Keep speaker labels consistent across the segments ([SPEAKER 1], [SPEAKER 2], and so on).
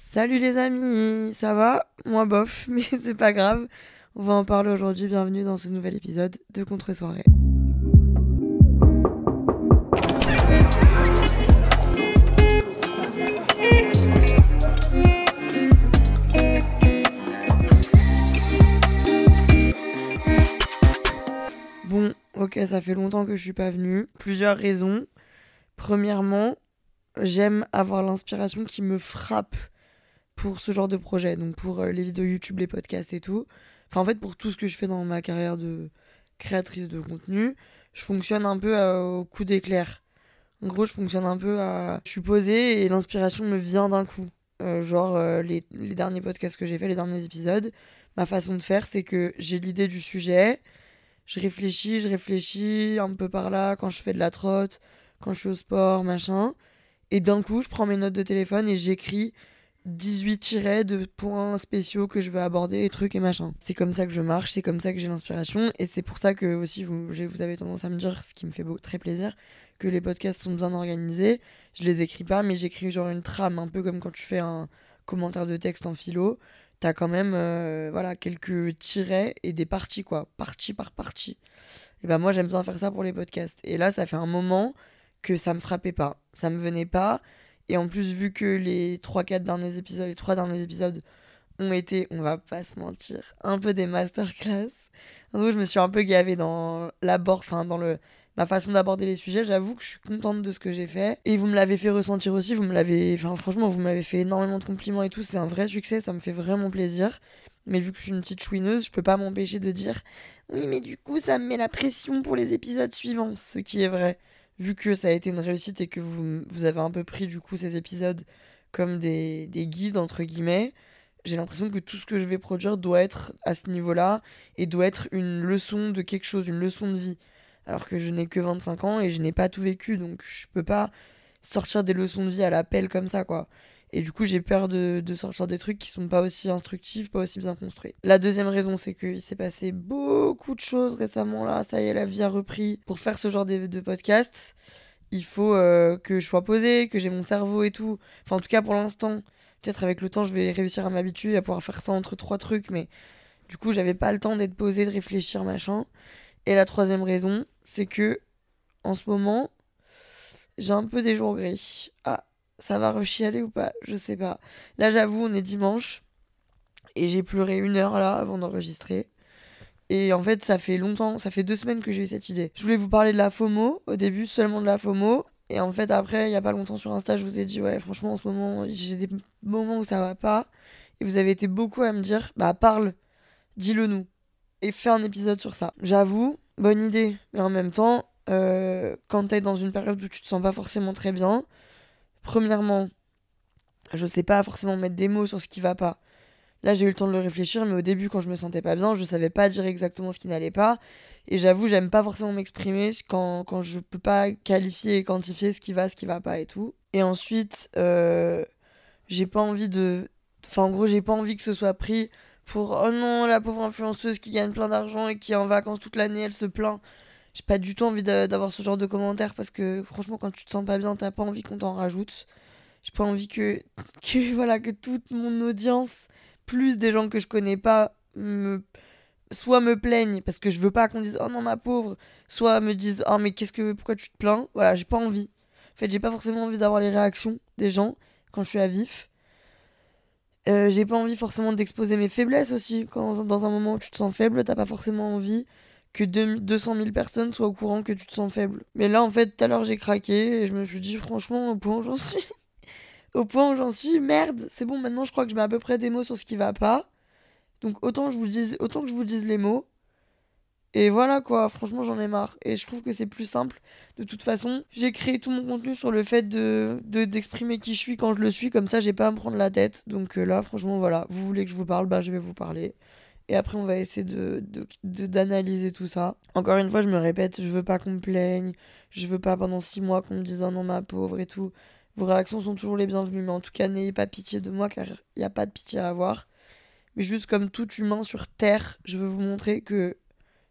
[SPEAKER 1] Salut les amis, ça va? Moi bof, mais c'est pas grave. On va en parler aujourd'hui. Bienvenue dans ce nouvel épisode de Contre-soirée. Bon, ok, ça fait longtemps que je suis pas venue. Plusieurs raisons. Premièrement, j'aime avoir l'inspiration qui me frappe pour ce genre de projet. Donc pour euh, les vidéos YouTube, les podcasts et tout. Enfin, en fait, pour tout ce que je fais dans ma carrière de créatrice de contenu, je fonctionne un peu euh, au coup d'éclair. En gros, je fonctionne un peu à. Je suis posée et l'inspiration me vient d'un coup. Euh, genre, les, les derniers podcasts que j'ai fait, les derniers épisodes, ma façon de faire, c'est que j'ai l'idée du sujet, je réfléchis, je réfléchis un peu par là quand je fais de la trotte, quand je suis au sport, machin. Et d'un coup, je prends mes notes de téléphone et j'écris 18 tirets de points spéciaux que je veux aborder, et trucs et machin. C'est comme ça que je marche, c'est comme ça que j'ai l'inspiration, et c'est pour ça que aussi vous, vous avez tendance à me dire, ce qui me fait très plaisir, que les podcasts sont bien organisés. Je les écris pas, mais j'écris genre une trame, un peu comme quand tu fais un commentaire de texte en philo. T'as quand même euh, voilà, quelques tirets et des parties, quoi, partie par partie. Et ben moi, j'aime bien faire ça pour les podcasts. Et là, ça fait un moment que ça me frappait pas, ça me venait pas. Et en plus, vu que les 3-4 derniers épisodes, les 3 derniers épisodes ont été, on va pas se mentir, un peu des masterclass. Gros, je me suis un peu gavée dans l'abord, enfin, dans le, ma façon d'aborder les sujets. J'avoue que je suis contente de ce que j'ai fait. Et vous me l'avez fait ressentir aussi. Vous me l'avez, enfin, franchement, vous m'avez fait énormément de compliments et tout. C'est un vrai succès. Ça me fait vraiment plaisir. Mais vu que je suis une petite chouineuse, je peux pas m'empêcher de dire oui, mais du coup, ça me met la pression pour les épisodes suivants. Ce qui est vrai vu que ça a été une réussite et que vous, vous avez un peu pris du coup ces épisodes comme des, des guides entre guillemets, j'ai l'impression que tout ce que je vais produire doit être à ce niveau-là et doit être une leçon de quelque chose, une leçon de vie. Alors que je n'ai que 25 ans et je n'ai pas tout vécu, donc je peux pas sortir des leçons de vie à l'appel comme ça quoi. Et du coup, j'ai peur de, de sortir des trucs qui sont pas aussi instructifs, pas aussi bien construits. La deuxième raison, c'est qu'il s'est passé beaucoup de choses récemment là. Ça y est, la vie a repris. Pour faire ce genre de, de podcast, il faut euh, que je sois posée, que j'ai mon cerveau et tout. Enfin, en tout cas, pour l'instant, peut-être avec le temps, je vais réussir à m'habituer à pouvoir faire ça entre trois trucs. Mais du coup, j'avais pas le temps d'être posée, de réfléchir, machin. Et la troisième raison, c'est que en ce moment, j'ai un peu des jours gris. Ah, ça va rechialer ou pas Je sais pas. Là, j'avoue, on est dimanche. Et j'ai pleuré une heure là avant d'enregistrer. Et en fait, ça fait longtemps, ça fait deux semaines que j'ai eu cette idée. Je voulais vous parler de la FOMO, au début seulement de la FOMO. Et en fait, après, il y a pas longtemps sur Insta, je vous ai dit, ouais, franchement, en ce moment, j'ai des moments où ça va pas. Et vous avez été beaucoup à me dire, bah parle, dis-le nous. Et fais un épisode sur ça. J'avoue, bonne idée. Mais en même temps, euh, quand t'es dans une période où tu te sens pas forcément très bien, premièrement, je sais pas forcément mettre des mots sur ce qui va pas. Là, j'ai eu le temps de le réfléchir, mais au début, quand je me sentais pas bien, je savais pas dire exactement ce qui n'allait pas. Et j'avoue, j'aime pas forcément m'exprimer quand, quand je peux pas qualifier et quantifier ce qui va, ce qui va pas et tout. Et ensuite, euh, j'ai pas envie de. Enfin, en gros, j'ai pas envie que ce soit pris pour oh non, la pauvre influenceuse qui gagne plein d'argent et qui est en vacances toute l'année, elle se plaint. J'ai pas du tout envie d'a- d'avoir ce genre de commentaires parce que franchement, quand tu te sens pas bien, t'as pas envie qu'on t'en rajoute. J'ai pas envie que, que, voilà, que toute mon audience plus des gens que je connais pas soit me plaignent parce que je veux pas qu'on dise oh non ma pauvre soit me disent oh mais qu'est-ce que pourquoi tu te plains? Voilà j'ai pas envie. En fait j'ai pas forcément envie d'avoir les réactions des gens quand je suis à vif. Euh, j'ai pas envie forcément d'exposer mes faiblesses aussi. Quand dans un moment où tu te sens faible t'as pas forcément envie que deux- 200 000 personnes soient au courant que tu te sens faible mais là en fait tout à l'heure j'ai craqué et je me suis dit franchement au point où j'en suis au point où j'en suis, merde, c'est bon, maintenant je crois que je mets à peu près des mots sur ce qui va pas. Donc autant, je vous autant que je vous dise les mots, Et voilà quoi, franchement j'en ai marre. Et je trouve que c'est plus simple. De toute façon, j'ai créé tout mon contenu sur le fait de d'exprimer qui je suis quand je le suis, comme ça j'ai pas à me prendre la tête. Donc euh, là, franchement, voilà, vous voulez que je vous parle, bah je vais vous parler. Et après, on va essayer de, d'analyser tout ça. Encore une fois, je me répète, je veux pas qu'on me plaigne. Je veux pas pendant six mois qu'on me dise oh non, ma pauvre et tout. Vos réactions sont toujours les bienvenues, mais en tout cas, n'ayez pas pitié de moi car il n'y a pas de pitié à avoir. Mais juste comme tout humain sur Terre, je veux vous montrer que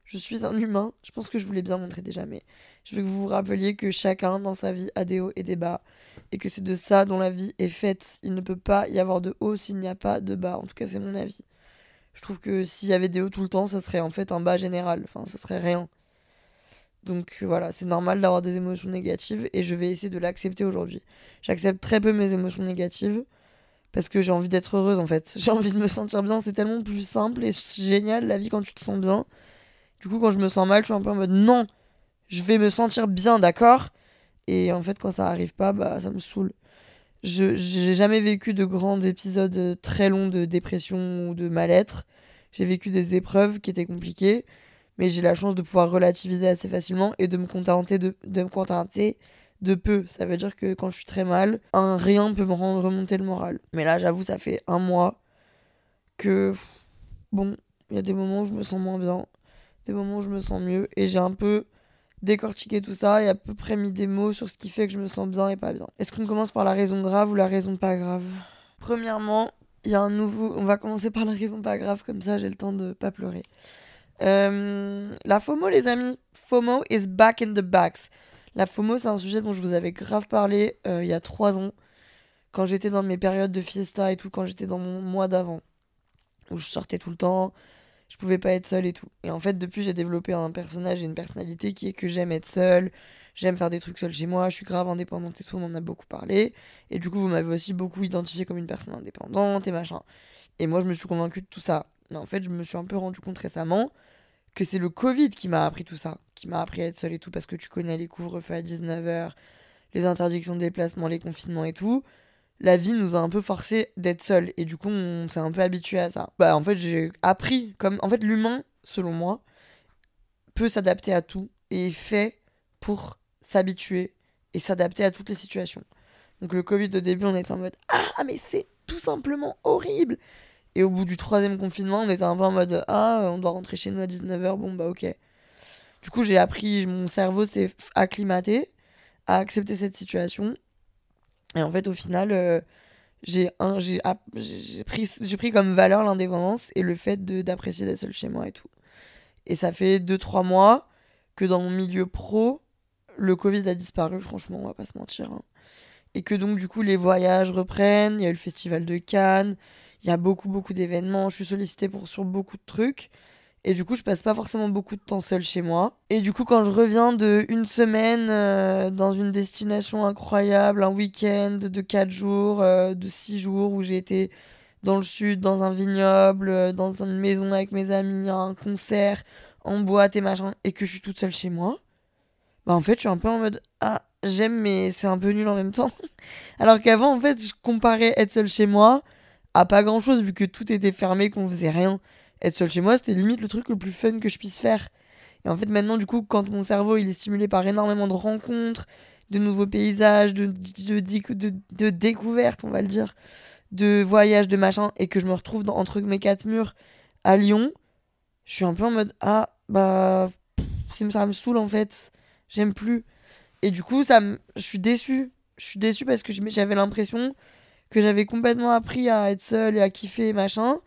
[SPEAKER 1] je suis un humain. Je pense que je vous l'ai bien montré déjà, mais je veux que vous vous rappeliez que chacun dans sa vie a des hauts et des bas. Et que c'est de ça dont la vie est faite. Il ne peut pas y avoir de haut s'il n'y a pas de bas. En tout cas, c'est mon avis. Je trouve que s'il y avait des hauts tout le temps, ça serait en fait un bas général. Enfin, ça serait rien. Donc voilà, c'est normal d'avoir des émotions négatives et je vais essayer de l'accepter aujourd'hui. J'accepte très peu mes émotions négatives parce que j'ai envie d'être heureuse en fait. J'ai envie de me sentir bien, c'est tellement plus simple et génial la vie quand tu te sens bien. Du coup, quand je me sens mal, je suis un peu en mode non, je vais me sentir bien, d'accord? Et en fait, quand ça arrive pas, bah ça me saoule. Je j'ai jamais vécu de grands épisodes très longs de dépression ou de mal-être. J'ai vécu des épreuves qui étaient compliquées, mais j'ai la chance de pouvoir relativiser assez facilement et de me contenter de, de me contenter de peu. Ça veut dire que quand je suis très mal, un rien peut me rendre remonter le moral. Mais là, j'avoue, ça fait un mois que bon, il y a des moments où je me sens moins bien, des moments où je me sens mieux et j'ai un peu décortiqué tout ça et à peu près mis des mots sur ce qui fait que je me sens bien et pas bien. Est-ce qu'on commence par la raison grave ou la raison pas grave? Premièrement, il y a un nouveau. On va commencer par la raison pas grave, comme ça j'ai le temps de pas pleurer. Euh, la FOMO, les amis. FOMO is back in the backs. La FOMO, c'est un sujet dont je vous avais grave parlé euh, il y a trois ans, quand j'étais dans mes périodes de fiesta et tout, quand j'étais dans mon mois d'avant, où je sortais tout le temps, je pouvais pas être seule et tout. Et en fait, depuis, j'ai développé un personnage et une personnalité qui est que j'aime être seule, j'aime faire des trucs seule chez moi, je suis grave indépendante et tout, on en a beaucoup parlé. Et du coup, vous m'avez aussi beaucoup identifié comme une personne indépendante et machin. Et moi, je me suis convaincue de tout ça. Mais en fait, je me suis un peu rendu compte récemment que c'est le Covid qui m'a appris tout ça, qui m'a appris à être seule et tout, parce que tu connais les couvre-feux à 19h, les interdictions de déplacement, les confinements et tout la vie nous a un peu forcé d'être seul et du coup on s'est un peu habitué à ça. Bah en fait j'ai appris comme en fait l'humain selon moi peut s'adapter à tout et est fait pour s'habituer et s'adapter à toutes les situations. Donc le Covid au début on était en mode ah mais c'est tout simplement horrible et au bout du troisième confinement on était un peu en mode ah on doit rentrer chez nous à 19h bon bah ok. Du coup j'ai appris mon cerveau s'est acclimaté à accepter cette situation et en fait, au final, euh, j'ai pris, pris comme valeur l'indépendance et le fait d'apprécier d'être seul chez moi et tout. Et ça fait 2-3 mois que dans mon milieu pro, le Covid a disparu, franchement, on va pas se mentir. Hein. Et que donc, du coup, les voyages reprennent. Il y a eu le festival de Cannes. Il y a beaucoup, beaucoup d'événements. Je suis sollicitée pour, sur beaucoup de trucs. Et du coup, je passe pas forcément beaucoup de temps seul chez moi. Et du coup, quand je reviens de une semaine euh, dans une destination incroyable, un week-end de 4 jours, euh, de 6 jours où j'ai été dans le sud, dans un vignoble, euh, dans une maison avec mes amis, un concert, en boîte et machin, et que je suis toute seule chez moi, bah en fait, je suis un peu en mode ah, j'aime, mais c'est un peu nul en même temps. Alors qu'avant, en fait, je comparais être seule chez moi à pas grand chose vu que tout était fermé, qu'on faisait rien être seul chez moi, c'était limite le truc le plus fun que je puisse faire. Et en fait, maintenant, du coup, quand mon cerveau il est stimulé par énormément de rencontres, de nouveaux paysages, de, de, découvertes, on va le dire, de voyages, de machin, et que je me retrouve entre mes quatre murs à Lyon, je suis un peu en mode Ah, bah, ça me saoule en fait, j'aime plus. Et du coup, ça je suis déçue. Je suis déçue parce que j'avais l'impression que j'avais complètement appris à être seule et à kiffer, machin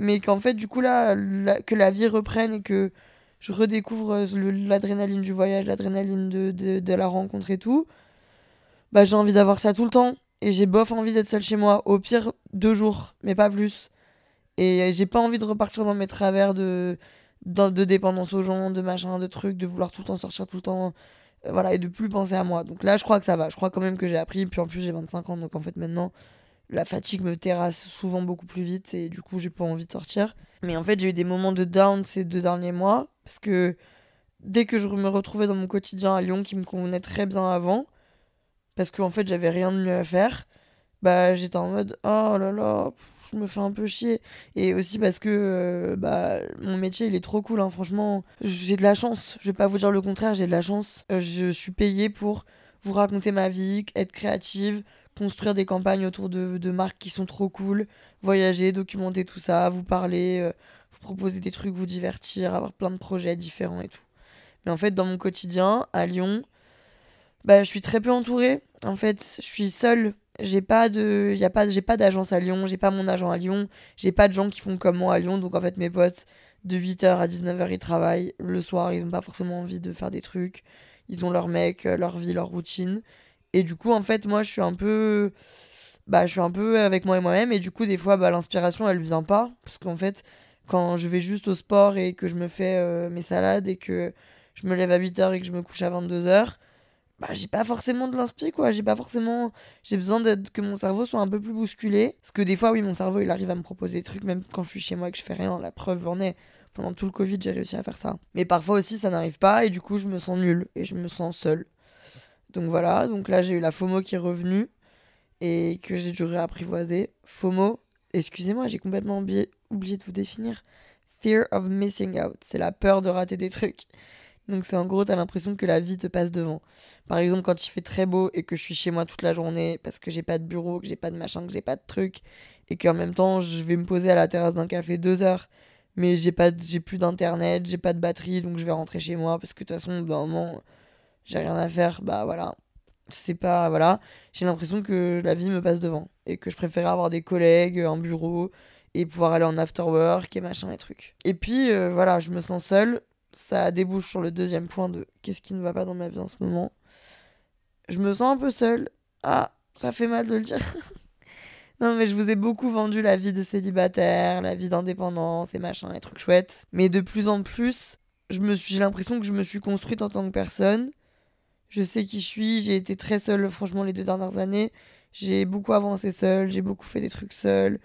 [SPEAKER 1] mais qu'en fait, du coup, là, que la vie reprenne et que je redécouvre euh, l'adrénaline du voyage, l'adrénaline de, de, la rencontre et tout, bah j'ai envie d'avoir ça tout le temps. Et j'ai bof envie d'être seule chez moi. Au pire, deux jours, mais pas plus. Et j'ai pas envie de repartir dans mes travers de, de, dépendance aux gens, de machin, de trucs, de vouloir tout le temps sortir tout le temps. Euh, voilà, et de plus penser à moi. Donc là, je crois que ça va. Je crois quand même que j'ai appris. Puis en plus, j'ai 25 ans. Donc en fait, maintenant, la fatigue me terrasse souvent beaucoup plus vite et du coup j'ai pas envie de sortir. Mais en fait j'ai eu des moments de down ces deux derniers mois parce que dès que je me retrouvais dans mon quotidien à Lyon qui me convenait très bien avant, parce qu'en fait j'avais rien de mieux à faire, bah j'étais en mode oh là là, je me fais un peu chier. Et aussi parce que euh, bah, mon métier, il est trop cool. Hein. Franchement, j'ai de la chance. Je vais pas vous dire le contraire, j'ai de la chance. Euh, je suis payée pour vous raconter ma vie, être créative, construire des campagnes autour de, de marques qui sont trop cool, voyager, documenter tout ça, vous parler, euh, vous proposer des trucs, vous divertir, avoir plein de projets différents et tout. Mais en fait, dans mon quotidien, à Lyon, bah, je suis très peu entourée. En fait, je suis seule. J'ai pas de y a pas j'ai pas d'agence à Lyon, j'ai pas mon agent à Lyon, j'ai pas de gens qui font comme moi à Lyon. Donc en fait mes potes de 8h à 19h ils travaillent, le soir ils ont pas forcément envie de faire des trucs, ils ont leur mec, euh, leur vie, leur routine et du coup en fait moi je suis un peu bah je suis un peu avec moi et moi-même. Et du coup des fois bah l'inspiration elle vient pas. Parce qu'en fait quand je vais juste au sport et que je me fais euh, mes salades et que je me lève à 8h et que je me couche à 22h bah, j'ai pas forcément de l'inspi quoi. J'ai pas forcément j'ai besoin de que mon cerveau soit un peu plus bousculé. Parce que des fois oui mon cerveau il arrive à me proposer des trucs même quand je suis chez moi et que je fais rien. La preuve en est. Pendant tout le covid j'ai réussi à faire ça. Mais parfois aussi ça n'arrive pas et du coup je me sens nulle et je me sens seule donc voilà donc là j'ai eu la FOMO qui est revenue et que j'ai dû réapprivoiser. FOMO excusez-moi j'ai complètement oublié, de vous définir. Fear of missing out c'est la peur de rater des trucs. Donc c'est en gros, t'as l'impression que la vie te passe devant. Par exemple, quand il fait très beau et que je suis chez moi toute la journée parce que j'ai pas de bureau, que j'ai pas de machin, que j'ai pas de truc, et qu'en même temps je vais me poser à la terrasse d'un café deux heures, mais j'ai pas, j'ai plus d'internet, j'ai pas de batterie, donc je vais rentrer chez moi parce que de toute façon, d'un moment, j'ai rien à faire. Bah voilà, c'est pas voilà. J'ai l'impression que la vie me passe devant et que je préférais avoir des collègues, un bureau et pouvoir aller en after work et machin et trucs. Et puis euh, voilà, je me sens seule ça débouche sur le deuxième point de qu'est-ce qui ne va pas dans ma vie en ce moment. Je me sens un peu seule. Ah, ça fait mal de le dire. non, mais je vous ai beaucoup vendu la vie de célibataire, la vie d'indépendance et machin, les trucs chouettes. Mais de plus en plus, je me suis, j'ai l'impression que je me suis construite en tant que personne. Je sais qui je suis, j'ai été très seule, franchement, les deux dernières années. J'ai beaucoup avancé seule, j'ai beaucoup fait des trucs seule.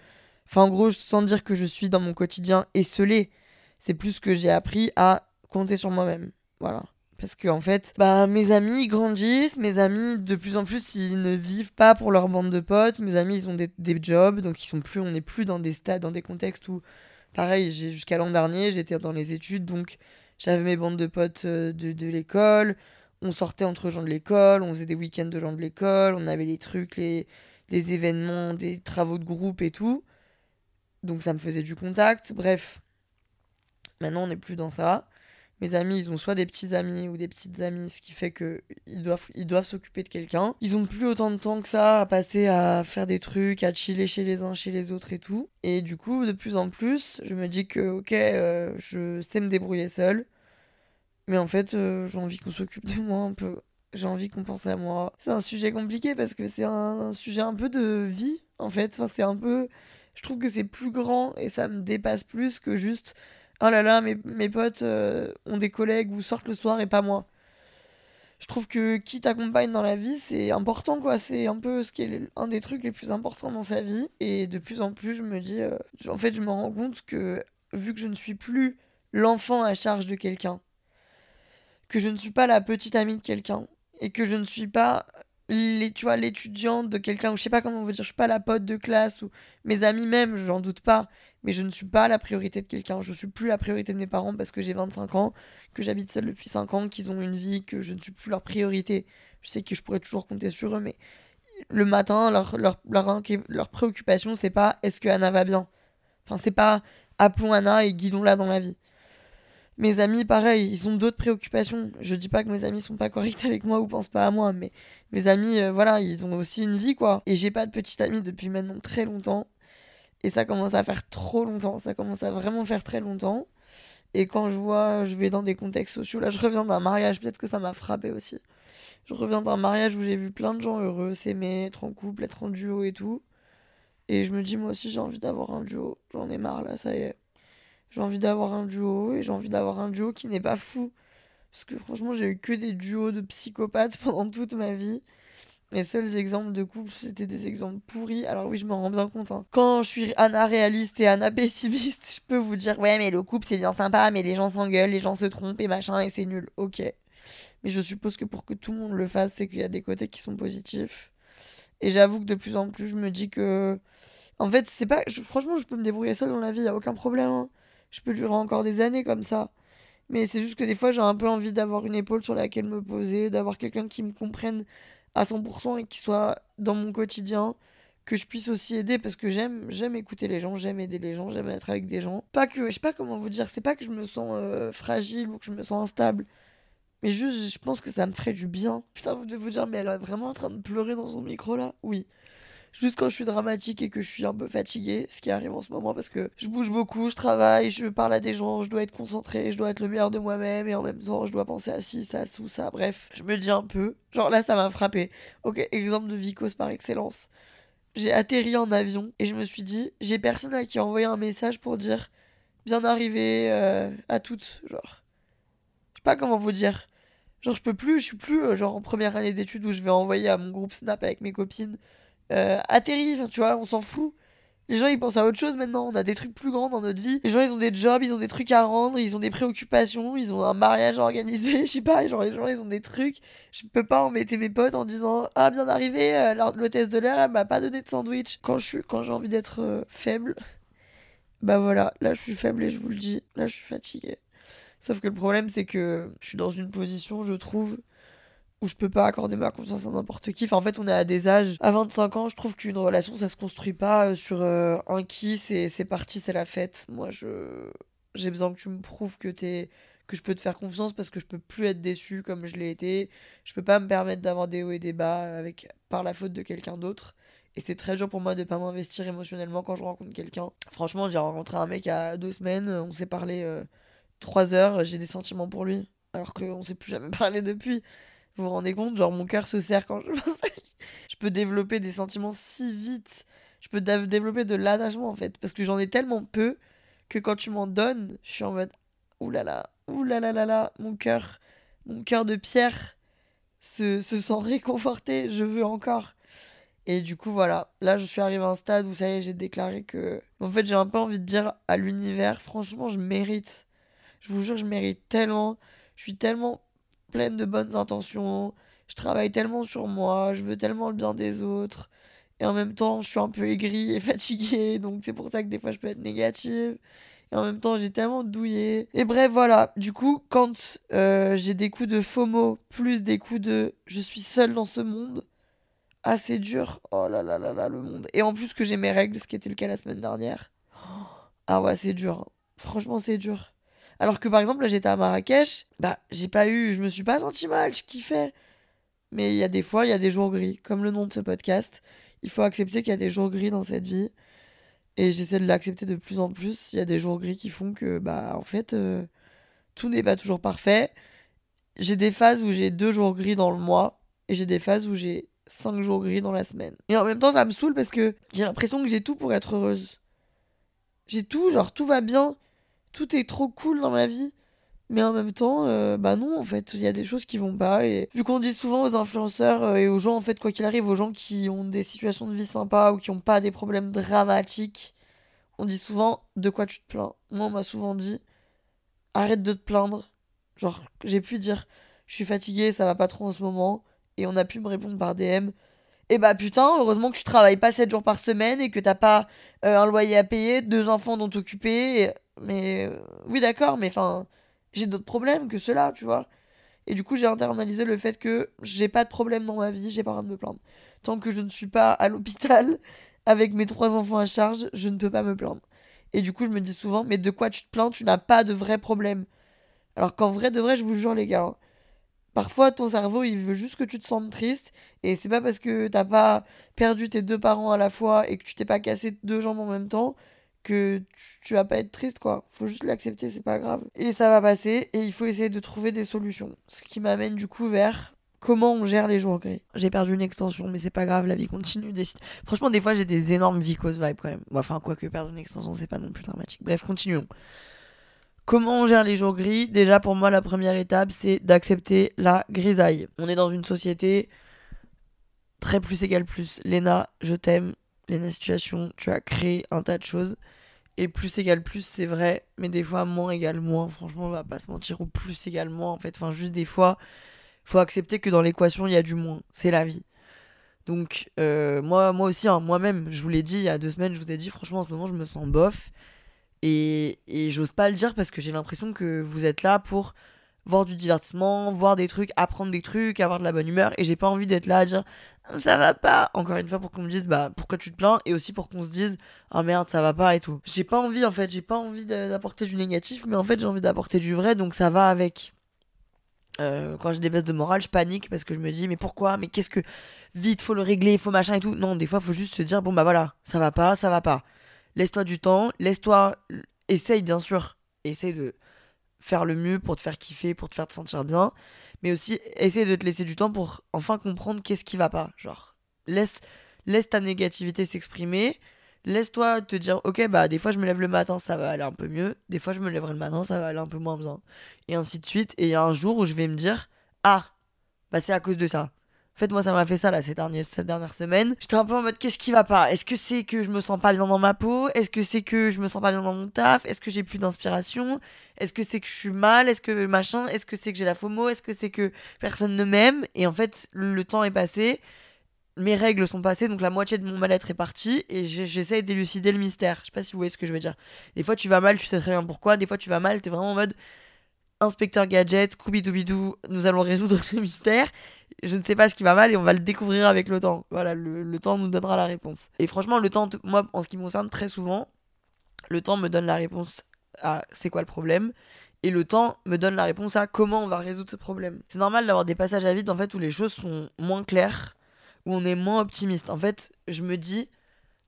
[SPEAKER 1] Enfin, en gros, sans dire que je suis dans mon quotidien esselée, c'est plus que j'ai appris à compter sur moi-même. Voilà. Parce que en fait, bah mes amis grandissent, mes amis de plus en plus ils ne vivent pas pour leur bande de potes, mes amis ils ont des, jobs, donc ils sont plus, on n'est plus dans des stades, dans des contextes où, pareil, jusqu'à l'an dernier j'étais dans les études, donc j'avais mes bandes de potes euh, de l'école, on sortait entre gens de l'école, on faisait des week-ends de gens de l'école, on avait les trucs, les, les événements, des travaux de groupe et tout, donc ça me faisait du contact, bref. Maintenant on n'est plus dans ça mes amis, ils ont soit des petits amis ou des petites amies, ce qui fait que ils doivent ils doivent s'occuper de quelqu'un. Ils ont plus autant de temps que ça à passer à faire des trucs, à chiller chez les uns, chez les autres et tout. Et du coup, de plus en plus, je me dis que ok, euh, je sais me débrouiller seule, mais en fait, euh, j'ai envie qu'on s'occupe de moi un peu. J'ai envie qu'on pense à moi. C'est un sujet compliqué parce que c'est un, sujet un peu de vie en fait. Enfin, c'est un peu. Je trouve que c'est plus grand et ça me dépasse plus que juste oh là là, mes, mes potes euh, ont des collègues ou sortent le soir et pas moi. Je trouve que qui t'accompagne dans la vie, c'est important, quoi. C'est un peu ce qui est un des trucs les plus importants dans sa vie. Et de plus en plus, je me dis, euh, en fait, je me rends compte que vu que je ne suis plus l'enfant à charge de quelqu'un, que je ne suis pas la petite amie de quelqu'un, et que je ne suis pas les, de quelqu'un, ou je sais pas comment on veut dire, je suis pas la pote de classe, ou mes amis même, j'en doute pas, mais je ne suis pas la priorité de quelqu'un. Je suis plus la priorité de mes parents parce que j'ai 25 ans, que j'habite seule depuis 5 ans, qu'ils ont une vie, que je ne suis plus leur priorité. Je sais que je pourrais toujours compter sur eux, mais le matin, leur, leur, leur, leur préoccupation, c'est pas est-ce que Anna va bien? Enfin, c'est pas appelons Anna et guidons-la dans la vie. Mes amis, pareil, ils ont d'autres préoccupations. Je dis pas que mes amis sont pas corrects avec moi ou pensent pas à moi, mais mes amis, euh, voilà, ils ont aussi une vie, quoi. Et j'ai pas de petite amie depuis maintenant très longtemps. Et ça commence à faire trop longtemps, ça commence à vraiment faire très longtemps. Et quand je vois, je vais dans des contextes sociaux, là je reviens d'un mariage, peut-être que ça m'a frappé aussi. Je reviens d'un mariage où j'ai vu plein de gens heureux, s'aimer, être en couple, être en duo et tout. Et je me dis, moi aussi j'ai envie d'avoir un duo. J'en ai marre là, ça y est. J'ai envie d'avoir un duo et j'ai envie d'avoir un duo qui n'est pas fou. Parce que franchement, j'ai eu que des duos de psychopathes pendant toute ma vie. Les seuls exemples de couple, c'était des exemples pourris. Alors oui, je m'en rends bien compte. Hein. Quand je suis Anna réaliste et Anna pessimiste, je peux vous dire, ouais, mais le couple, c'est bien sympa, mais les gens s'engueulent, les gens se trompent et machin, et c'est nul. Ok. Mais je suppose que pour que tout le monde le fasse, c'est qu'il y a des côtés qui sont positifs. Et j'avoue que de plus en plus, je me dis que. En fait, c'est pas. Franchement, je peux me débrouiller seule dans la vie, y a aucun problème. hein. Je peux durer encore des années comme ça. Mais c'est juste que des fois, j'ai un peu envie d'avoir une épaule sur laquelle me poser, d'avoir quelqu'un qui me comprenne à 100% et qui soit dans mon quotidien, que je puisse aussi aider parce que j'aime j'aime écouter les gens, j'aime aider les gens, j'aime être avec des gens. Pas que, je sais pas comment vous dire, c'est pas que je me sens euh, fragile ou que je me sens instable. Mais juste, je pense que ça me ferait du bien. Putain, vous devez vous dire, mais elle est vraiment en train de pleurer dans son micro là Oui. Juste quand je suis dramatique et que je suis un peu fatiguée, ce qui arrive en ce moment parce que je bouge beaucoup, je travaille, je parle à des gens, je dois être concentrée, je dois être le meilleur de moi-même et en même temps je dois penser à ci, ça, ou ça. Bref, je me dis un peu. Genre là, ça m'a frappé. Ok, exemple de Vicos par excellence. J'ai atterri en avion et je me suis dit, j'ai personne à qui envoyer un message pour dire bien arrivé euh, à toutes. Genre, je sais pas comment vous dire. Genre, je peux plus, je suis plus euh, genre en première année d'études où je vais envoyer à mon groupe Snap avec mes copines euh, atterri, tu vois, on s'en fout. Les gens ils pensent à autre chose maintenant, on a des trucs plus grands dans notre vie. Les gens ils ont des jobs, ils ont des trucs à rendre, ils ont des préoccupations, ils ont un mariage organisé, je sais pas, genre les gens ils ont des trucs. Je peux pas embêter mes potes en disant Ah bien arrivé, euh, l'hôtesse de l'air elle m'a pas donné de sandwich. Quand je suis quand j'ai envie d'être euh, faible, bah voilà, là je suis faible et je vous le dis, là je suis fatiguée. Sauf que le problème c'est que je suis dans une position, je trouve, où je peux pas accorder ma confiance à n'importe qui. En fait, on est à des âges. À 25 ans, je trouve qu'une relation, ça se construit pas euh, sur euh, un et c'est parti, c'est la fête. Moi, je j'ai besoin que tu me prouves que t'es que je peux te faire confiance parce que je peux plus être déçu comme je l'ai été. Je peux pas me permettre d'avoir des hauts et des bas avec par la faute de quelqu'un d'autre. Et c'est très dur pour moi de pas m'investir émotionnellement quand je rencontre quelqu'un. Franchement, j'ai rencontré un mec a deux semaines, on s'est parlé euh, trois heures, j'ai des sentiments pour lui, alors qu'on s'est plus jamais parlé depuis. Vous vous rendez compte Genre, mon cœur se serre quand je pense à lui. Je peux développer des sentiments si vite. Je peux développer de l'attachement, en fait. Parce que j'en ai tellement peu que quand tu m'en donnes, je suis en mode oulala, oulala, là là, mon cœur, mon cœur de pierre se, se sent réconforté. Je veux encore. Et du coup, voilà. Là, je suis arrivé à un stade où ça y est, j'ai déclaré que. En fait, j'ai un peu envie de dire à l'univers, franchement, je mérite. Je vous jure, je mérite tellement. Je suis tellement pleine de bonnes intentions. Je travaille tellement sur moi, je veux tellement le bien des autres. Et en même temps, je suis un peu aigrie et fatiguée, donc c'est pour ça que des fois je peux être négative. Et en même temps, j'ai tellement douillé. Et bref, voilà. Du coup, quand euh, j'ai des coups de FOMO, plus des coups de je suis seule dans ce monde, assez dur. Oh là là là là, le monde. Et en plus que j'ai mes règles, ce qui était le cas la semaine dernière. Ah ouais, c'est dur. Hein. Franchement, c'est dur. Alors que par exemple, là j'étais à Marrakech, bah j'ai pas eu, je me suis pas senti mal, je kiffais. Mais il y a des fois, il y a des jours gris, comme le nom de ce podcast. Il faut accepter qu'il y a des jours gris dans cette vie. Et j'essaie de l'accepter de plus en plus. Il y a des jours gris qui font que, bah, en fait, euh, tout n'est pas toujours parfait. J'ai des phases où j'ai deux jours gris dans le mois. Et j'ai des phases où j'ai cinq jours gris dans la semaine. Et en même temps, ça me saoule parce que j'ai l'impression que j'ai tout pour être heureuse. J'ai tout, genre, tout va bien tout est trop cool dans ma vie. Mais en même temps, euh, bah non, en fait, il y a des choses qui vont pas. Et vu qu'on dit souvent aux influenceurs euh, et aux gens, en fait, quoi qu'il arrive, aux gens qui ont des situations de vie sympas ou qui ont pas des problèmes dramatiques, on dit souvent de quoi tu te plains? Moi, on m'a souvent dit arrête de te plaindre. Genre, j'ai pu dire je suis fatiguée, ça va pas trop en ce moment. Et on a pu me répondre par DM et eh bah putain, heureusement que tu travailles pas 7 jours par semaine et que t'as pas euh, un loyer à payer, deux enfants dont t'occuper. Mais euh, oui, d'accord, mais enfin, j'ai d'autres problèmes que cela, tu vois. Et du coup, j'ai internalisé le fait que j'ai pas de problème dans ma vie, j'ai pas rien de me plaindre. Tant que je ne suis pas à l'hôpital avec mes trois enfants à charge, je ne peux pas me plaindre. Et du coup, je me dis souvent, mais de quoi tu te plains? Tu n'as pas de vrai problème. Alors qu'en vrai, de vrai, je vous jure, les gars, hein, parfois ton cerveau, il veut juste que tu te sentes triste. Et c'est pas parce que t'as pas perdu tes deux parents à la fois et que tu t'es pas cassé deux jambes en même temps que tu, vas pas être triste quoi. Faut juste l'accepter, c'est pas grave. Et ça va passer et il faut essayer de trouver des solutions. Ce qui m'amène du coup vers comment on gère les jours gris. J'ai perdu une extension, mais c'est pas grave, la vie continue. Franchement, des fois, j'ai des énormes vicose vibes quand même. Enfin, quoi que perdre une extension, c'est pas non plus dramatique. Bref, continuons. Comment on gère les jours gris? Déjà, pour moi, la première étape, c'est d'accepter la grisaille. On est dans une société très plus égale plus. Léna, je t'aime. Léna Situation, tu as créé un tas de choses. Et plus égale plus, c'est vrai, mais des fois moins égale moins. Franchement, on va pas se mentir, ou plus égale moins en fait. Enfin, juste des fois, faut accepter que dans l'équation, il y a du moins. C'est la vie. Donc, euh, moi, moi aussi, hein, moi-même, je vous l'ai dit il y a deux semaines, je vous ai dit, franchement, en ce moment, je me sens bof. Et, et j'ose pas le dire parce que j'ai l'impression que vous êtes là pour voir du divertissement, voir des trucs, apprendre des trucs, avoir de la bonne humeur. Et j'ai pas envie d'être là à dire ça va pas. Encore une fois, pour qu'on me dise bah pourquoi tu te plains et aussi pour qu'on se dise ah merde ça va pas et tout. J'ai pas envie en fait, j'ai pas envie d'apporter du négatif, mais en fait j'ai envie d'apporter du vrai donc ça va avec. Euh, quand j'ai des baisses de morale, je panique parce que je me dis mais pourquoi? Mais qu'est-ce que vite faut le régler, faut machin et tout. Non, des fois faut juste se dire bon bah voilà, ça va pas, ça va pas. Laisse-toi du temps, laisse-toi essaye bien sûr, essaye de faire le mieux pour te faire kiffer, pour te faire te sentir bien, mais aussi essayer de te laisser du temps pour enfin comprendre qu'est-ce qui va pas. Genre, laisse, laisse ta négativité s'exprimer, laisse-toi te dire, ok, bah des fois je me lève le matin, ça va aller un peu mieux, des fois je me lèverai le matin, ça va aller un peu moins bien, et ainsi de suite. Et il y a un jour où je vais me dire, ah, bah c'est à cause de ça. En fait, moi, ça m'a fait ça là, ces dernières, cette dernière semaine. J'étais un peu en mode qu'est-ce qui va pas? Est-ce que c'est que je me sens pas bien dans ma peau? Est-ce que c'est que je me sens pas bien dans mon taf? Est-ce que j'ai plus d'inspiration? Est-ce que c'est que je suis mal? Est-ce que machin? Est-ce que c'est que j'ai la FOMO? Est-ce que c'est que personne ne m'aime? Et en fait, le temps est passé. Mes règles sont passées, donc la moitié de mon mal-être est partie et j'essaye d'élucider le mystère. Je sais pas si vous voyez ce que je veux dire. Des fois, tu vas mal, tu sais très bien pourquoi. Des fois, tu vas mal, t'es vraiment en mode Inspecteur Gadget, Scooby-Doo, nous allons résoudre ce mystère. Je ne sais pas ce qui va mal et on va le découvrir avec le temps. Voilà, le, temps nous donnera la réponse. Et franchement, le temps, moi, en ce qui me concerne, très souvent, le temps me donne la réponse à c'est quoi le problème. Et le temps me donne la réponse à comment on va résoudre ce problème. C'est normal d'avoir des passages à vide en fait où les choses sont moins claires, où on est moins optimiste. En fait, je me dis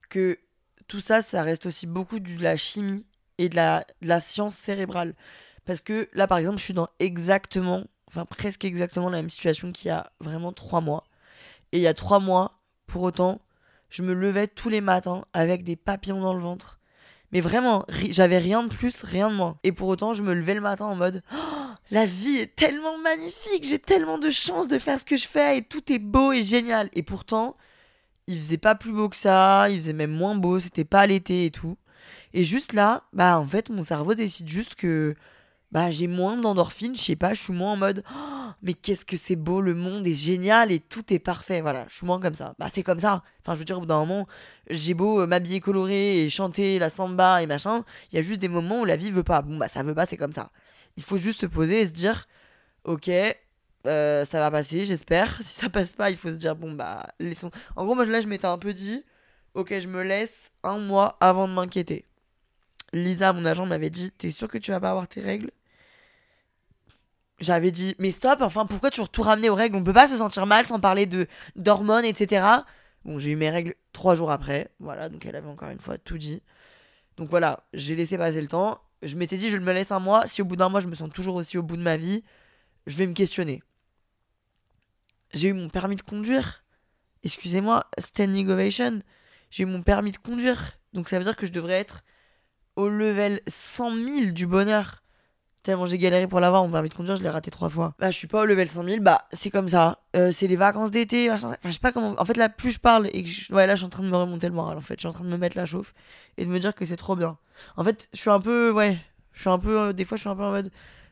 [SPEAKER 1] que tout ça, ça reste aussi beaucoup de la chimie et de la science cérébrale. Parce que là, par exemple, je suis dans exactement, enfin presque exactement la même situation qu'il y a vraiment trois mois. Et il y a trois mois, pour autant, je me levais tous les matins avec des papillons dans le ventre. Mais vraiment, j'avais rien de plus, rien de moins. Et pour autant, je me levais le matin en mode oh, La vie est tellement magnifique, j'ai tellement de chance de faire ce que je fais et tout est beau et génial. Et pourtant, il faisait pas plus beau que ça, il faisait même moins beau, c'était pas l'été et tout. Et juste là, bah en fait, mon cerveau décide juste que bah j'ai moins d'endorphine, je sais pas, je suis moins en mode oh, mais qu'est-ce que c'est beau, le monde est génial et tout est parfait. Voilà, je suis moins comme ça. Bah c'est comme ça. Enfin, je veux dire au bout d'un moment, j'ai beau euh, m'habiller coloré et chanter la samba et machin, il y a juste des moments où la vie veut pas. Bon bah ça veut pas, c'est comme ça. Il faut juste se poser et se dire OK, euh, ça va passer, j'espère. Si ça passe pas, il faut se dire bon bah laissons. En gros, moi là je m'étais un peu dit OK, je me laisse un mois avant de m'inquiéter. Lisa, mon agent, m'avait dit T'es sûr que tu vas pas avoir tes règles? J'avais dit, mais stop, enfin, pourquoi tu tout ramener aux règles? On peut pas se sentir mal sans parler de d'hormones, etc. Bon, j'ai eu mes règles trois jours après. Voilà, donc elle avait encore une fois tout dit. Donc voilà, j'ai laissé passer le temps. Je m'étais dit, je me laisse un mois. Si au bout d'un mois, je me sens toujours aussi au bout de ma vie, je vais me questionner. J'ai eu mon permis de conduire. Excusez-moi, standing ovation. J'ai eu mon permis de conduire. Donc ça veut dire que je devrais être au level 100 000 du bonheur. Tellement j'ai galéré pour l'avoir, mon permis de conduire, je l'ai raté trois fois. Bah, je suis pas au level 100 000, bah, c'est comme ça. Euh, c'est les vacances d'été, Enfin, je sais pas comment. En fait, là, plus je parle et que je... Ouais, là, je suis en train de me remonter le moral, en fait. Je suis en train de me mettre la chauffe et de me dire que c'est trop bien. En fait, je suis un peu. Ouais. Je suis un peu. Euh, des fois, je suis un peu en mode.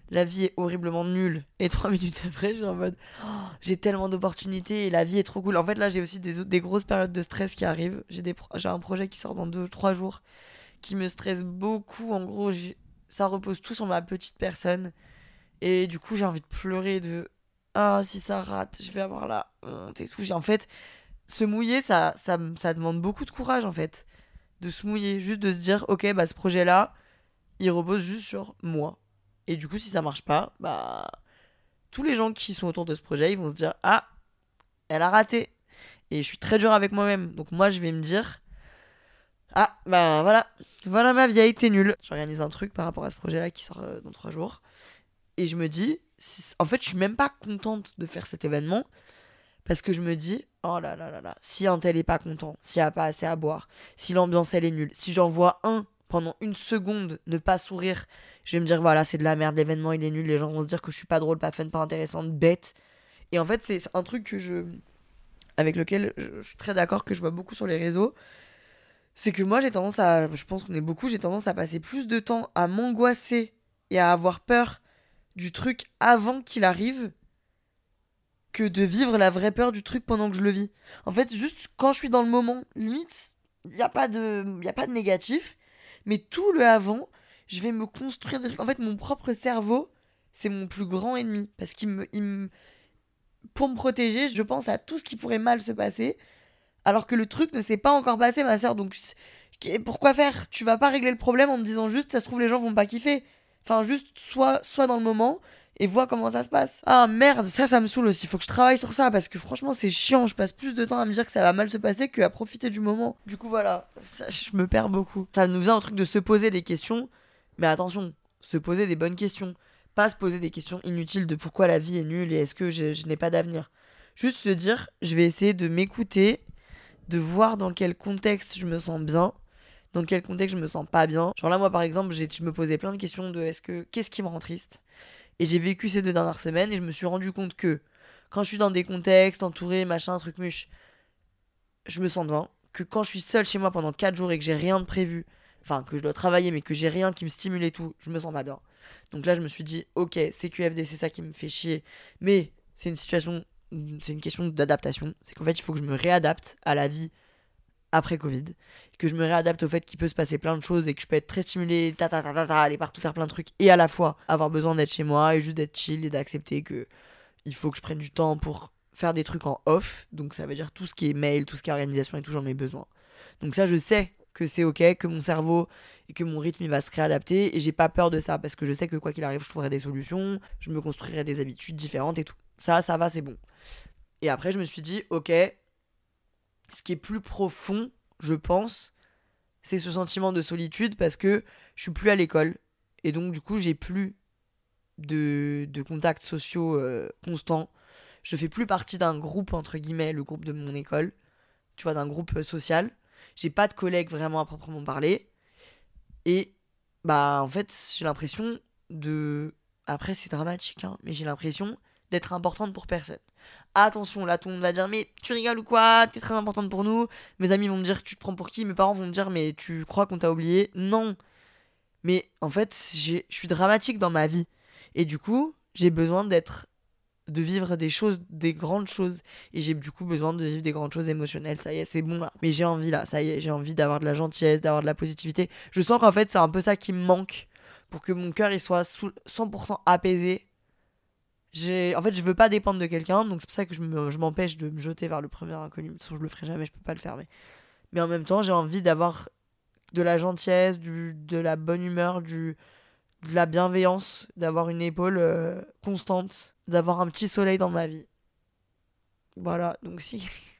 [SPEAKER 1] La vie est horriblement nulle. Et trois minutes après, je suis en mode. Oh, j'ai tellement d'opportunités et la vie est trop cool. En fait, là, j'ai aussi des, grosses périodes de stress qui arrivent. J'ai un projet qui sort dans deux, trois jours qui me stresse beaucoup. En gros, j'ai ça repose tout sur ma petite personne. Et du coup, j'ai envie de pleurer de Ah, si ça rate, je vais avoir la honte et tout. En fait, se mouiller, ça, ça, ça demande beaucoup de courage, en fait. De se mouiller, juste de se dire Ok, bah ce projet-là, il repose juste sur moi. Et du coup, si ça marche pas, bah. Tous les gens qui sont autour de ce projet, ils vont se dire Ah, elle a raté. Et je suis très dur avec moi-même. Donc, moi, je vais me dire ah, ben voilà. Voilà ma vieille, t'es nulle. J'organise un truc par rapport à ce projet-là qui sort euh, dans trois jours. Et je me dis, en fait, je suis même pas contente de faire cet événement. Parce que je me dis, oh là là là là, si un tel est pas content, s'il a pas assez à boire, si l'ambiance elle est nulle, si j'en vois un pendant une seconde ne pas sourire, je vais me dire, voilà, c'est de la merde, l'événement il est nul, les gens vont se dire que je suis pas drôle, pas fun, pas intéressante, bête. Et en fait, c'est un truc que je. avec lequel je suis très d'accord, que je vois beaucoup sur les réseaux c'est que moi j'ai tendance à, je pense qu'on est beaucoup, j'ai tendance à passer plus de temps à m'angoisser et à avoir peur du truc avant qu'il arrive que de vivre la vraie peur du truc pendant que je le vis. En fait, juste quand je suis dans le moment, limite, il n'y a, pas de- y a pas de négatif, mais tout le avant, je vais me construire des trucs. En fait, mon propre cerveau, c'est mon plus grand ennemi. Parce qu'il me, il me- Pour me protéger, je pense à tout ce qui pourrait mal se passer, alors que le truc ne s'est pas encore passé, ma soeur. Donc, qu- pourquoi faire? Tu vas pas régler le problème en me disant juste, ça se trouve, les gens vont pas kiffer. Enfin, juste, sois, sois dans le moment et vois comment ça se passe. Ah merde, ça, ça me saoule aussi. Faut que je travaille sur ça parce que franchement, c'est chiant. Je passe plus de temps à me dire que ça va mal se passer qu'à profiter du moment. Du coup, voilà, ça, je me perds beaucoup. Ça nous vient un truc de se poser des questions, mais attention, se poser des bonnes questions. Pas se poser des questions inutiles de pourquoi la vie est nulle et est-ce que je, je n'ai pas d'avenir. Juste se dire, je vais essayer de m'écouter, de voir dans quel contexte je me sens bien, dans quel contexte je me sens pas bien. Genre là, moi, par exemple, je me posais plein de questions de est-ce que qu'est-ce qui me rend triste? Et j'ai vécu ces deux dernières semaines et je me suis rendu compte que quand je suis dans des contextes entouré, machin, truc muche, je me sens bien. Que quand je suis seule chez moi pendant 4 jours et que j'ai rien de prévu, enfin que je dois travailler mais que j'ai rien qui me stimule et tout, je me sens pas bien. Donc là, je me suis dit, ok, CQFD, c'est ça qui me fait chier, mais c'est une situation, c'est une question d'adaptation. C'est qu'en fait, il faut que je me réadapte à la vie après Covid, que je me réadapte au fait qu'il peut se passer plein de choses et que je peux être très stimulé, ta ta ta ta, aller partout faire plein de trucs et à la fois avoir besoin d'être chez moi et juste d'être chill et d'accepter que il faut que je prenne du temps pour faire des trucs en off. Donc ça veut dire tout ce qui est mail, tout ce qui est organisation et tout, j'en ai besoin. Donc ça, je sais que c'est ok, que mon cerveau et que mon rythme il va se réadapter et j'ai pas peur de ça parce que je sais que quoi qu'il arrive, je trouverai des solutions, je me construirai des habitudes différentes et tout. Ça, ça va, c'est bon. Et après, je me suis dit, ok, ce qui est plus profond, je pense, c'est ce sentiment de solitude parce que je suis plus à l'école et donc du coup, j'ai plus de, contacts sociaux euh, constants. Je fais plus partie d'un groupe, entre guillemets, le groupe de mon école, tu vois, d'un groupe euh, social. J'ai pas de collègues vraiment à proprement parler. Et bah en fait, j'ai l'impression de après c'est dramatique hein, mais j'ai l'impression d'être importante pour personne. Attention, là tout le monde va dire mais tu rigoles ou quoi? T'es très importante pour nous. Mes amis vont me dire tu te prends pour qui? Mes parents vont me dire mais tu crois qu'on t'a oublié? Non. Mais en fait, je suis dramatique dans ma vie et du coup, j'ai besoin d'être de vivre des choses, des grandes choses. Et j'ai du coup besoin de vivre des grandes choses émotionnelles. Ça y est, c'est bon là. Mais j'ai envie là, ça y est, j'ai envie d'avoir de la gentillesse, d'avoir de la positivité. Je sens qu'en fait, c'est un peu ça qui me manque pour que mon cœur il soit sous- 100% apaisé. En fait, je veux pas dépendre de quelqu'un, donc c'est pour ça que je m'empêche de me jeter vers le premier inconnu. De toute façon, je le ferai jamais, je peux pas le faire. Mais, mais en même temps, j'ai envie d'avoir de la gentillesse, du, de la bonne humeur, du, de la bienveillance, d'avoir une épaule euh, constante, d'avoir un petit soleil dans ma vie. Voilà, donc si.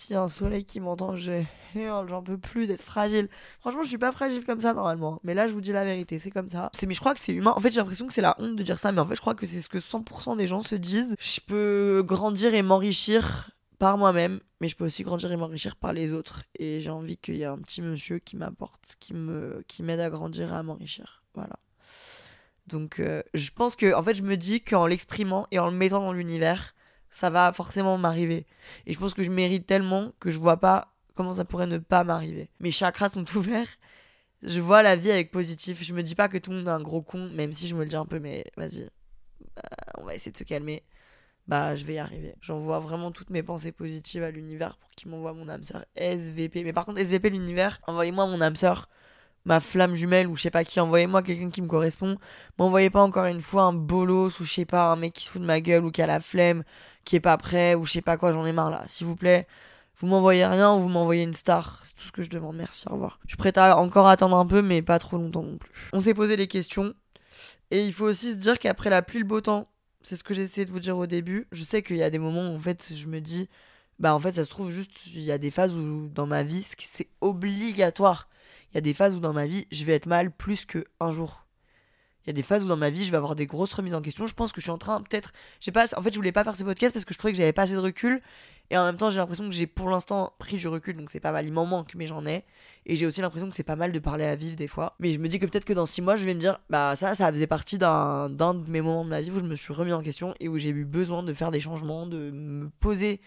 [SPEAKER 1] S'il y a un soleil qui m'entend, hurle, J'en peux plus d'être fragile. Franchement, je suis pas fragile comme ça normalement. Mais là, je vous dis la vérité, c'est comme ça. C'est, mais je crois que c'est humain. En fait, j'ai l'impression que c'est la honte de dire ça, mais en fait, je crois que c'est ce que 100% des gens se disent. Je peux grandir et m'enrichir par moi-même, mais je peux aussi grandir et m'enrichir par les autres. Et j'ai envie qu'il y ait un petit monsieur qui m'apporte, qui me, qui m'aide à grandir et à m'enrichir. Voilà. Donc, euh, je pense que, en fait, je me dis qu'en l'exprimant et en le mettant dans l'univers, ça va forcément m'arriver. Et je pense que je mérite tellement que je vois pas comment ça pourrait ne pas m'arriver. Mes chakras sont ouverts. Je vois la vie avec positif. Je me dis pas que tout le monde est un gros con, même si je me le dis un peu, mais vas-y. Bah, on va essayer de se calmer. Bah, je vais y arriver. J'envoie vraiment toutes mes pensées positives à l'univers pour qu'il m'envoie mon âme sœur SVP. Mais par contre, SVP, l'univers, envoyez-moi mon âme sœur, ma flamme jumelle ou je sais pas qui. Envoyez-moi quelqu'un qui me correspond. M'envoyez pas encore une fois un bolos ou je sais pas, un mec qui se fout de ma gueule ou qui a la flemme, qui est pas prêt ou je sais pas quoi. J'en ai marre là. S'il vous plaît. Vous m'envoyez rien ou vous m'envoyez une star. C'est tout ce que je demande. Merci, au revoir. Je suis prête à encore attendre un peu, mais pas trop longtemps non plus. On s'est posé les questions. Et il faut aussi se dire qu'après la pluie, le beau temps, c'est ce que j'ai essayé de vous dire au début. Je sais qu'il y a des moments où en fait je me dis, bah en fait ça se trouve juste, il y a des phases où dans ma vie, c'est obligatoire. Il y a des phases où dans ma vie, je vais être mal plus que un jour. Il y a des phases où dans ma vie, je vais avoir des grosses remises en question. Je pense que je suis en train, peut-être, je pas, en fait je voulais pas faire ce podcast parce que je trouvais que j'avais pas assez de recul. Et en même temps, j'ai l'impression que j'ai pour l'instant pris du recul, donc c'est pas mal. Il m'en manque, mais j'en ai. Et j'ai aussi l'impression que c'est pas mal de parler à vivre des fois. Mais je me dis que peut-être que dans 6 mois, je vais me dire, bah ça, ça faisait partie d'un de mes moments de ma vie où je me suis remis en question et où j'ai eu besoin de faire des changements, de me poser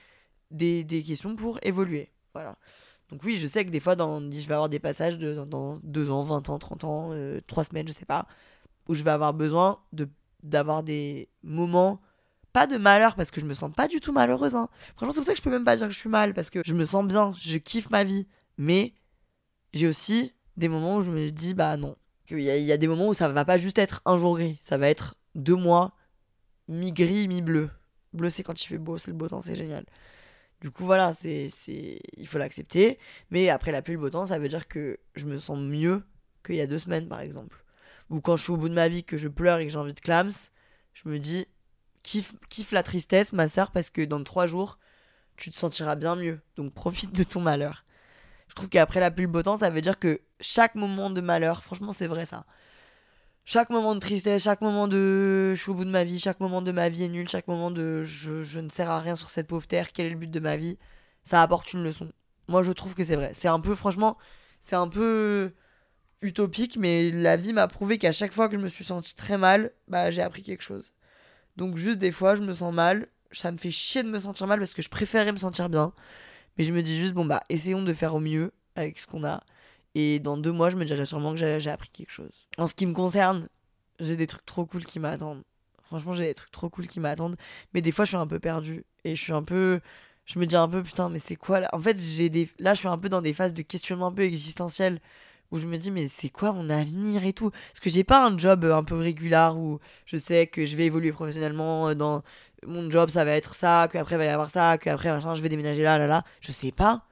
[SPEAKER 1] des, des questions pour évoluer. Voilà. Donc oui, je sais que des fois, dans, je vais avoir des passages de, dans, dans 2 ans, 20 ans, 30 ans, 3 semaines, je sais pas, où je vais avoir besoin de d'avoir des moments pas de malheur parce que je me sens pas du tout malheureuse. Hein. Franchement, c'est pour ça que je peux même pas dire que je suis mal parce que je me sens bien, je kiffe ma vie. Mais j'ai aussi des moments où je me dis, bah non. Il y, y, a des moments où ça va pas juste être un jour gris, ça va être deux mois mi-gris, mi-bleu. Bleu, c'est quand il fait beau, c'est le beau temps, c'est génial. Du coup, voilà, c'est, c'est... il faut l'accepter. Mais après la pluie, le beau temps, ça veut dire que je me sens mieux qu'il y a deux semaines, par exemple. Ou quand je suis au bout de ma vie, que je pleure et que j'ai envie de clams, je me dis, kiffe, kiffe la tristesse, ma soeur, parce que dans trois jours, tu te sentiras bien mieux. Donc profite de ton malheur. Je trouve qu'après la pluie, le temps, ça veut dire que chaque moment de malheur, franchement, c'est vrai ça chaque moment de tristesse, chaque moment de je suis au bout de ma vie, chaque moment de ma vie est nul, chaque moment de je, je, ne sers à rien sur cette pauvre terre, quel est le but de ma vie, ça apporte une leçon. Moi je trouve que c'est vrai. C'est un peu, franchement, c'est un peu utopique, mais la vie m'a prouvé qu'à chaque fois que je me suis senti très mal, bah j'ai appris quelque chose. Donc juste des fois je me sens mal, ça me fait chier de me sentir mal parce que je préférais me sentir bien. Mais je me dis juste, bon bah essayons de faire au mieux avec ce qu'on a. Et dans deux mois, je me dirais sûrement que j'ai appris quelque chose. En ce qui me concerne, j'ai des trucs trop cool qui m'attendent. Franchement, j'ai des trucs trop cool qui m'attendent. Mais des fois, je suis un peu perdu. Et je suis un peu. Je me dis un peu, putain, mais c'est quoi là? En fait, j'ai des. Là, je suis un peu dans des phases de questionnement un peu existentiel. Où je me dis, mais c'est quoi mon avenir et tout? Parce que j'ai pas un job un peu régulier où je sais que je vais évoluer professionnellement dans mon job, ça va être ça, qu'après, il va y avoir ça, qu'après, machin, je vais déménager là, là, là. Je sais pas.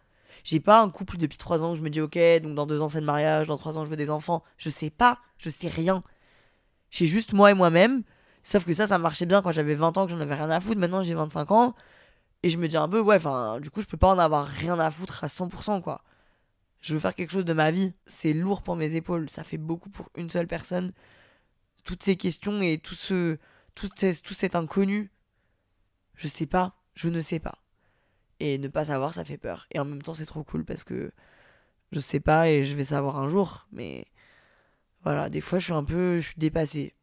[SPEAKER 1] J'ai pas un couple depuis 3 ans où je me dis ok, donc dans 2 ans c'est le mariage, dans 3 ans je veux des enfants. Je sais pas, je sais rien. J'ai juste moi et moi-même. Sauf que ça, ça marchait bien quand j'avais 20 ans, que j'en avais rien à foutre. Maintenant j'ai 25 ans. Et je me dis un peu, ouais, enfin, du coup, je peux pas en avoir rien à foutre à 100%, quoi. Je veux faire quelque chose de ma vie. C'est lourd pour mes épaules. Ça fait beaucoup pour une seule personne. Toutes ces questions et tout ce. Tout, tout cet inconnu. Je sais pas. Je ne sais pas. Et ne pas savoir, ça fait peur. Et en même temps, c'est trop cool parce que je sais pas et je vais savoir un jour. Mais voilà, des fois, je suis un peu je suis dépassé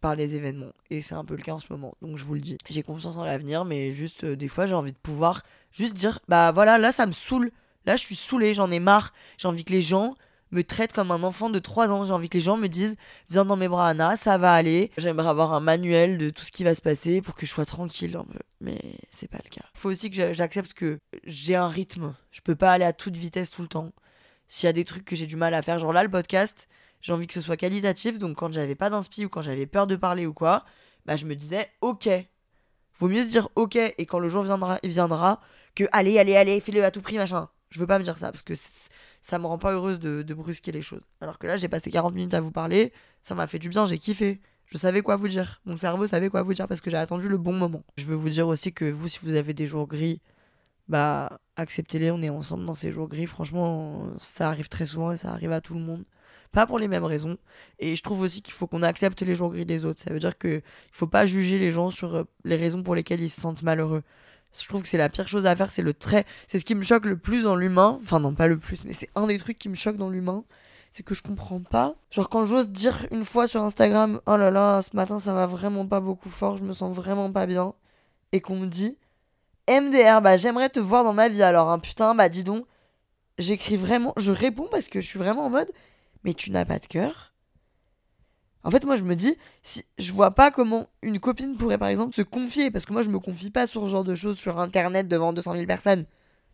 [SPEAKER 1] par les événements. Et c'est un peu le cas en ce moment. Donc je vous le dis. J'ai confiance en l'avenir, mais juste euh, des fois, j'ai envie de pouvoir juste dire bah voilà, là, ça me saoule. Là, je suis saoulé, j'en ai marre. J'ai envie que les gens me traite comme un enfant de 3 ans. J'ai envie que les gens me disent Viens dans mes bras, Anna, ça va aller. J'aimerais avoir un manuel de tout ce qui va se passer pour que je sois tranquille Mais c'est pas le cas. Faut aussi que j'accepte que j'ai un rythme. Je peux pas aller à toute vitesse tout le temps. S'il y a des trucs que j'ai du mal à faire, genre là, le podcast, j'ai envie que ce soit qualitatif. Donc quand j'avais pas d'inspi ou quand j'avais peur de parler ou quoi, bah je me disais Ok. Vaut mieux se dire ok et quand le jour viendra, il viendra que allez, allez, allez, fais-le à tout prix, machin. Je veux pas me dire ça parce que ça me rend pas heureuse de, brusquer les choses. Alors que là, j'ai passé 40 minutes à vous parler, ça m'a fait du bien, j'ai kiffé. Je savais quoi vous dire. Mon cerveau savait quoi vous dire parce que j'ai attendu le bon moment. Je veux vous dire aussi que vous, si vous avez des jours gris, bah acceptez-les, on est ensemble dans ces jours gris. Franchement, ça arrive très souvent et ça arrive à tout le monde. Pas pour les mêmes raisons. Et je trouve aussi qu'il faut qu'on accepte les jours gris des autres. Ça veut dire qu'il faut pas juger les gens sur euh, les raisons pour lesquelles ils se sentent malheureux je trouve que c'est la pire chose à faire, c'est le trait. C'est ce qui me choque le plus dans l'humain. Enfin, non, pas le plus, mais c'est un des trucs qui me choque dans l'humain. C'est que je comprends pas. Genre, quand j'ose dire une fois sur Instagram, oh là là, ce matin ça va vraiment pas beaucoup fort, je me sens vraiment pas bien. Et qu'on me dit, MDR, bah j'aimerais te voir dans ma vie alors, hein, putain, bah dis donc. J'écris vraiment, je réponds parce que je suis vraiment en mode, mais tu n'as pas de cœur en fait, moi, je me dis, si je vois pas comment une copine pourrait, par exemple, se confier, parce que moi, je me confie pas sur ce genre de choses sur Internet devant 200 000 personnes.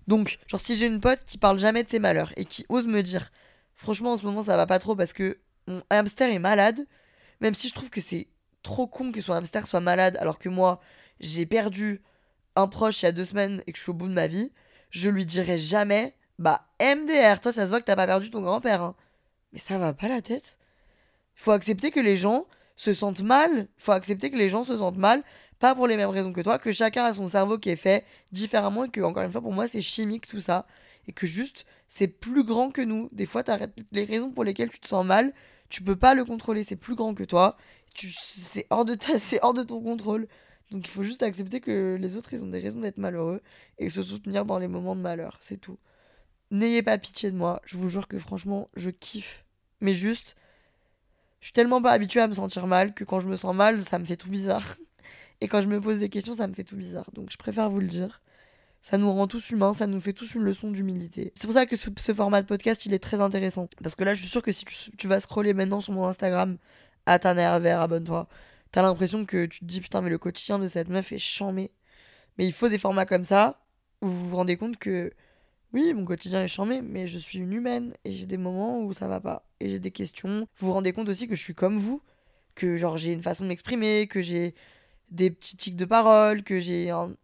[SPEAKER 1] Donc, genre, si j'ai une pote qui parle jamais de ses malheurs et qui ose me dire, franchement, en ce moment, ça va pas trop parce que mon hamster est malade, même si je trouve que c'est trop con que son hamster soit malade, alors que moi, j'ai perdu un proche il y a deux semaines et que je suis au bout de ma vie, je lui dirai jamais, bah, MDR, toi, ça se voit que t'as pas perdu ton grand-père, hein. Mais ça va pas la tête il faut accepter que les gens se sentent mal. Il faut accepter que les gens se sentent mal, pas pour les mêmes raisons que toi, que chacun a son cerveau qui est fait différemment et que, encore une fois, pour moi, c'est chimique tout ça. Et que juste, c'est plus grand que nous. Des fois, les raisons pour lesquelles tu te sens mal, tu peux pas le contrôler, c'est plus grand que toi. C'est hors, de hors de ton contrôle. Donc il faut juste accepter que les autres, ils ont des raisons d'être malheureux et se soutenir dans les moments de malheur, c'est tout. N'ayez pas pitié de moi, je vous jure que franchement, je kiffe. Mais juste, je suis tellement pas habituée à me sentir mal que quand je me sens mal, ça me fait tout bizarre. Et quand je me pose des questions, ça me fait tout bizarre. Donc je préfère vous le dire. Ça nous rend tous humains, ça nous fait tous une leçon d'humilité. C'est pour ça que ce, format de podcast, il est très intéressant. Parce que là, je suis sûre que si tu, vas scroller maintenant sur mon Instagram, à ta vert, abonne-toi. t'as l'impression que tu te dis putain, mais le quotidien de cette meuf est chambé. Mais il faut des formats comme ça où vous vous rendez compte que oui, mon quotidien est chambé, mais je suis une humaine et j'ai des moments où ça va pas et j'ai des questions. Vous vous rendez compte aussi que je suis comme vous, que genre j'ai une façon de m'exprimer, que j'ai des petits tics de parole, que j'ai un,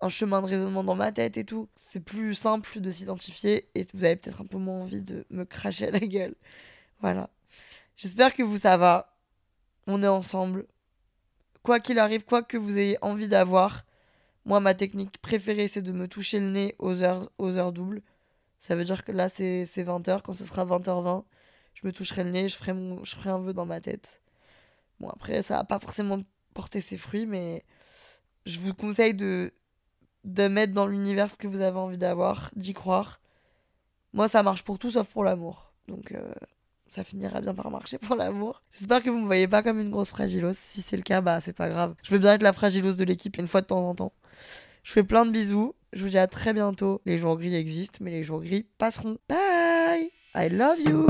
[SPEAKER 1] un chemin de raisonnement dans ma tête et tout. C'est plus simple de s'identifier et vous avez peut-être un peu moins envie de me cracher à la gueule. Voilà. J'espère que vous ça va. On est ensemble. Quoi qu'il arrive, quoi que vous ayez envie d'avoir, moi ma technique préférée c'est de me toucher le nez aux heures, aux heures doubles. Ça veut dire que là c'est 20h, quand ce sera 20h20, je me toucherai le nez, je ferai, mon, je ferai un vœu dans ma tête. Bon après ça va pas forcément porter ses fruits, mais je vous conseille de, de mettre dans l'univers ce que vous avez envie d'avoir, d'y croire. Moi ça marche pour tout sauf pour l'amour. Donc... Euh, ça finira bien par marcher pour l'amour. J'espère que vous me voyez pas comme une grosse fragilose. Si c'est le cas, bah c'est pas grave. Je veux bien être la fragilose de l'équipe une fois de temps en temps. Je fais plein de bisous. Je vous dis à très bientôt. Les jours gris existent, mais les jours gris passeront. Bye I love you